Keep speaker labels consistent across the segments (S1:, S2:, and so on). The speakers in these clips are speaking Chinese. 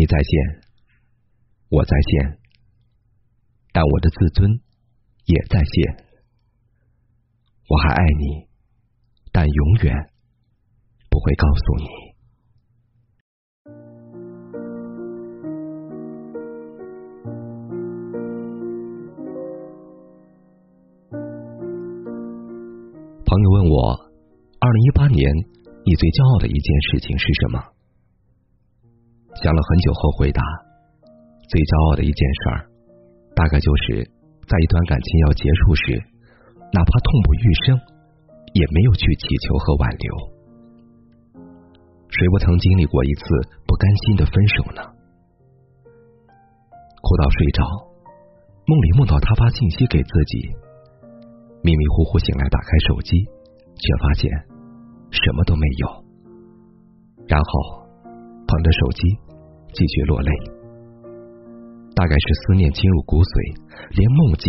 S1: 你在线，我在线，但我的自尊也在线。我还爱你，但永远不会告诉你。朋友问我，二零一八年你最骄傲的一件事情是什么？想了很久后回答，最骄傲的一件事儿，大概就是在一段感情要结束时，哪怕痛不欲生，也没有去祈求和挽留。谁不曾经历过一次不甘心的分手呢？哭到睡着，梦里梦到他发信息给自己，迷迷糊糊醒来，打开手机，却发现什么都没有，然后捧着手机。继续落泪，大概是思念侵入骨髓，连梦境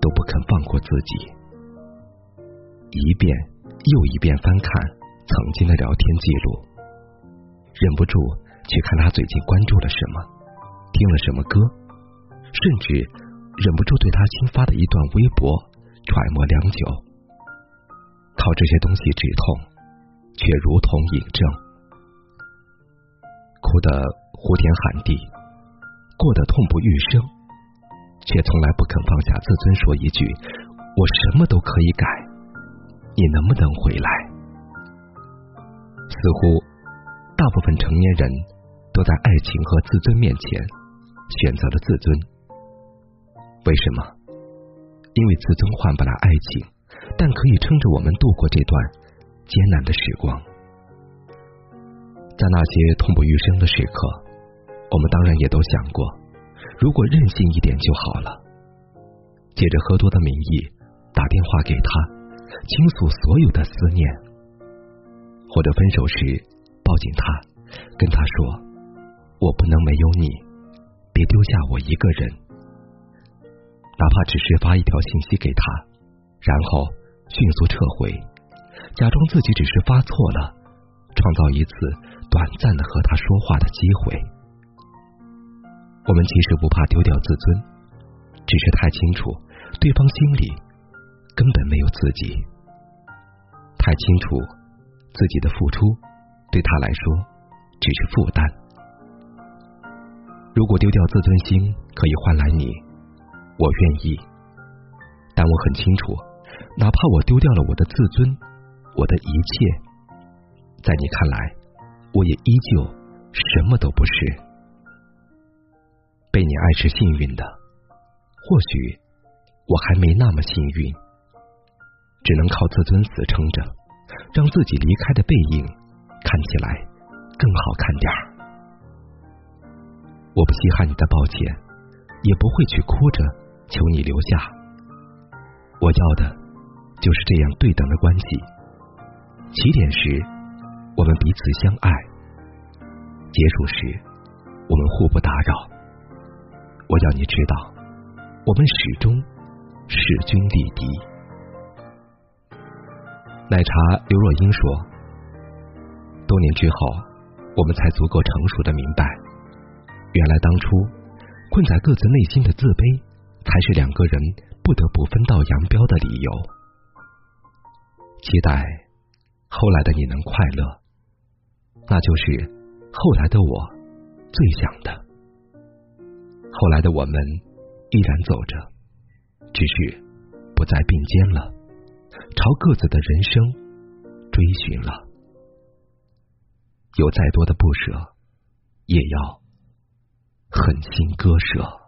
S1: 都不肯放过自己。一遍又一遍翻看曾经的聊天记录，忍不住去看他最近关注了什么，听了什么歌，甚至忍不住对他新发的一段微博揣摩良久。靠这些东西止痛，却如同饮鸩。哭得呼天喊地，过得痛不欲生，却从来不肯放下自尊，说一句：“我什么都可以改，你能不能回来？”似乎大部分成年人都在爱情和自尊面前选择了自尊。为什么？因为自尊换不来爱情，但可以撑着我们度过这段艰难的时光。在那些痛不欲生的时刻，我们当然也都想过，如果任性一点就好了。借着喝多的名义打电话给他，倾诉所有的思念，或者分手时抱紧他，跟他说：“我不能没有你，别丢下我一个人。”哪怕只是发一条信息给他，然后迅速撤回，假装自己只是发错了，创造一次。短暂的和他说话的机会，我们其实不怕丢掉自尊，只是太清楚对方心里根本没有自己，太清楚自己的付出对他来说只是负担。如果丢掉自尊心可以换来你，我愿意，但我很清楚，哪怕我丢掉了我的自尊，我的一切，在你看来。我也依旧什么都不是，被你爱是幸运的，或许我还没那么幸运，只能靠自尊死撑着，让自己离开的背影看起来更好看点儿。我不稀罕你的抱歉，也不会去哭着求你留下，我要的就是这样对等的关系。起点时。我们彼此相爱，结束时我们互不打扰。我要你知道，我们始终势均力敌。奶茶刘若英说：“多年之后，我们才足够成熟的明白，原来当初困在各自内心的自卑，才是两个人不得不分道扬镳的理由。”期待后来的你能快乐。那就是后来的我最想的。后来的我们依然走着，只是不再并肩了，朝各自的人生追寻了。有再多的不舍，也要狠心割舍。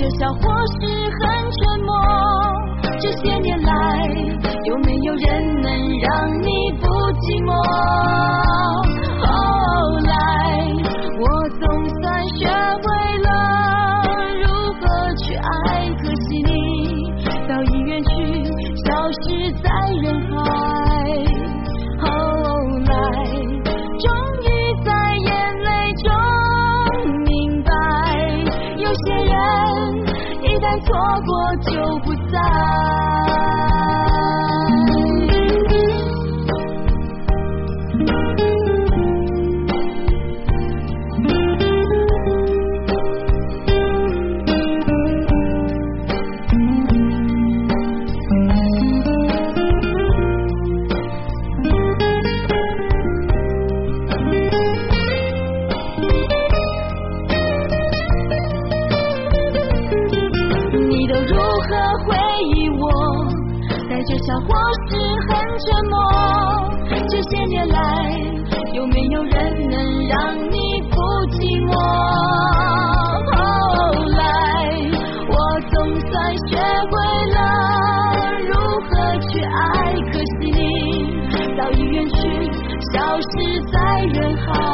S2: 这笑或是很沉默。这些过就和回忆我带着笑或是很沉默这些年来有没有人能让你不寂寞后来我总算学会了如何去爱可惜你早已远去消失在人海